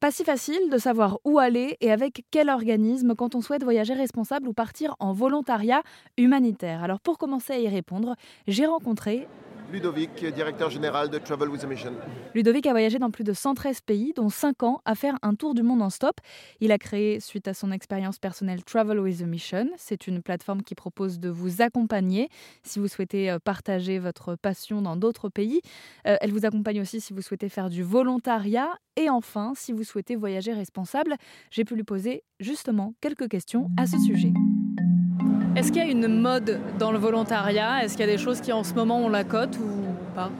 Pas si facile de savoir où aller et avec quel organisme quand on souhaite voyager responsable ou partir en volontariat humanitaire. Alors pour commencer à y répondre, j'ai rencontré Ludovic, directeur général de Travel with a Mission. Ludovic a voyagé dans plus de 113 pays, dont 5 ans, à faire un tour du monde en stop. Il a créé, suite à son expérience personnelle, Travel with a Mission. C'est une plateforme qui propose de vous accompagner si vous souhaitez euh, partager votre passion dans d'autres pays. Euh, elle vous accompagne aussi si vous souhaitez faire du volontariat. Et enfin, si vous souhaitez voyager responsable, j'ai pu lui poser justement quelques questions à ce sujet. Est-ce qu'il y a une mode dans le volontariat? Est-ce qu'il y a des choses qui en ce moment ont la cote ou pas?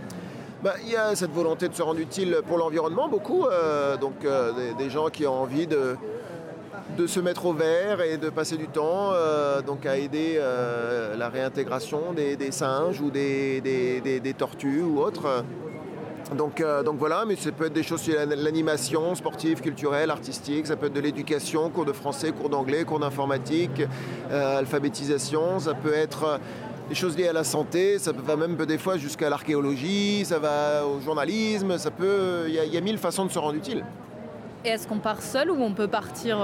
Bah, il y a cette volonté de se rendre utile pour l'environnement, beaucoup. Euh, donc euh, des, gens qui ont envie de, de se mettre au vert et de passer du temps euh, donc à aider la réintégration des, singes ou des, des tortues ou autres. Donc, euh, donc, voilà, mais ça peut être des choses sur l'animation sportive, culturelle, artistique, ça peut être de l'éducation, cours de français, cours d'anglais, cours d'informatique, euh, alphabétisation, ça peut être euh, des choses liées à la santé, ça va même des fois jusqu'à l'archéologie, ça va au journalisme, ça peut, il y, a mille façons de se rendre utile. Et est-ce qu'on part seul ou on peut partir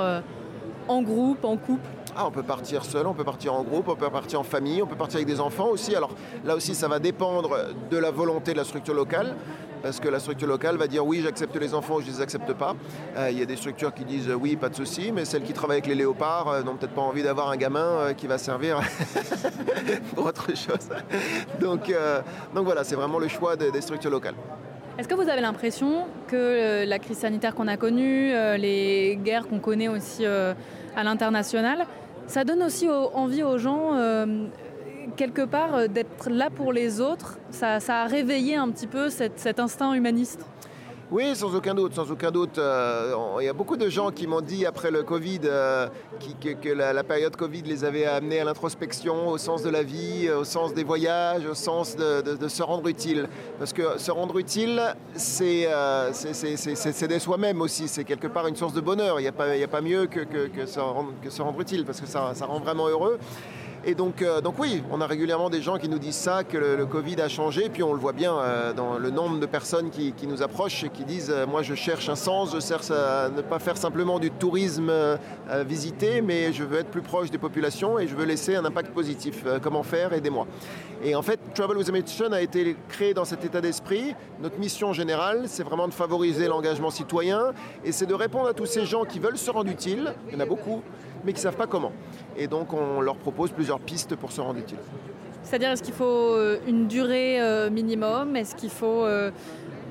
en groupe, en couple? Ah, on peut partir seul, on peut partir en groupe, on peut partir en famille, on peut partir avec des enfants aussi. Alors là aussi, ça va dépendre de la volonté de la structure locale parce que la structure locale va dire oui, j'accepte les enfants ou je ne les accepte pas. Euh, il y a des structures qui disent oui, pas de souci, mais celles qui travaillent avec les léopards euh, n'ont peut-être pas envie d'avoir un gamin euh, qui va servir pour autre chose. Donc, donc voilà, c'est vraiment le choix des, structures locales. Est-ce que vous avez l'impression que la crise sanitaire qu'on a connue, les guerres qu'on connaît aussi à l'international, ça donne aussi envie aux gens, quelque part, euh, d'être là pour les autres. Ça, a réveillé un petit peu cet instinct humaniste. Oui, sans aucun doute, sans aucun doute. Euh, il y a beaucoup de gens qui m'ont dit après le Covid euh, que, la, période Covid les avait amenés à l'introspection, au sens de la vie, au sens des voyages, au sens de, se rendre utile. Parce que se rendre utile, c'est euh, soi-même aussi. C'est quelque part une source de bonheur. Il n'y a, pas, mieux que, se rendre, utile parce que ça rend vraiment heureux. Et donc, euh, donc oui, on a régulièrement des gens qui nous disent ça, que le, Covid a changé, puis on le voit bien euh, dans le nombre de personnes qui, nous approchent et qui disent euh, moi je cherche un sens, je cherche à ne pas faire simplement du tourisme visité, mais je veux être plus proche des populations et je veux laisser un impact positif. comment faire Aidez-moi. Et en fait, Travel with a Mission a été créé dans cet état d'esprit. Notre mission générale, c'est vraiment de favoriser l'engagement citoyen et c'est de répondre à tous ces gens qui veulent se rendre utiles, il y en a beaucoup, mais qui ne savent pas comment. Et donc on leur propose plusieurs pistes pour se rendre utile. C'est-à-dire, est-ce qu'il faut euh, une durée euh, minimum? Est-ce qu'il faut euh,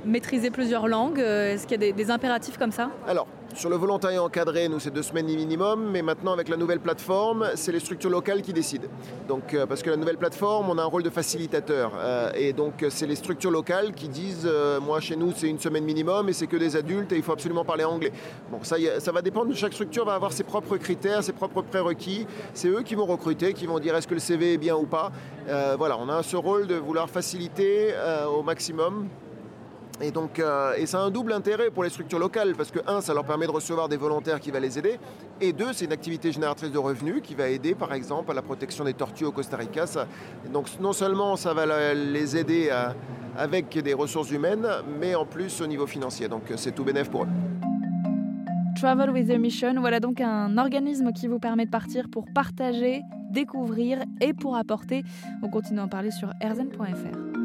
maîtriser plusieurs langues? Est-ce qu'il y a des, impératifs comme ça? Alors, sur le volontariat encadré, nous, c'est deux semaines minimum, mais maintenant, avec la nouvelle plateforme, c'est les structures locales qui décident. Donc, euh, parce que la nouvelle plateforme, on a un rôle de facilitateur. Euh, et donc, c'est les structures locales qui disent euh, moi, chez nous, c'est une semaine minimum et c'est que des adultes et il faut absolument parler anglais. Bon, ça, ça va dépendre. Chaque structure va avoir ses propres critères, ses propres prérequis. C'est eux qui vont recruter, qui vont dire est-ce que le CV est bien ou pas. voilà, on a ce rôle de vouloir faciliter au maximum et donc, euh, et ça a un double intérêt pour les structures locales, parce que, un, ça leur permet de recevoir des volontaires qui va les aider, et deux, c'est une activité génératrice de revenus qui va aider, par exemple, à la protection des tortues au Costa Rica. donc, non seulement ça va les aider avec des ressources humaines, mais en plus au niveau financier. Donc, c'est tout bénéf pour eux. Travel with a Mission, voilà donc un organisme qui vous permet de partir pour partager, découvrir et pour apporter. On continue à en parler sur erzen.fr.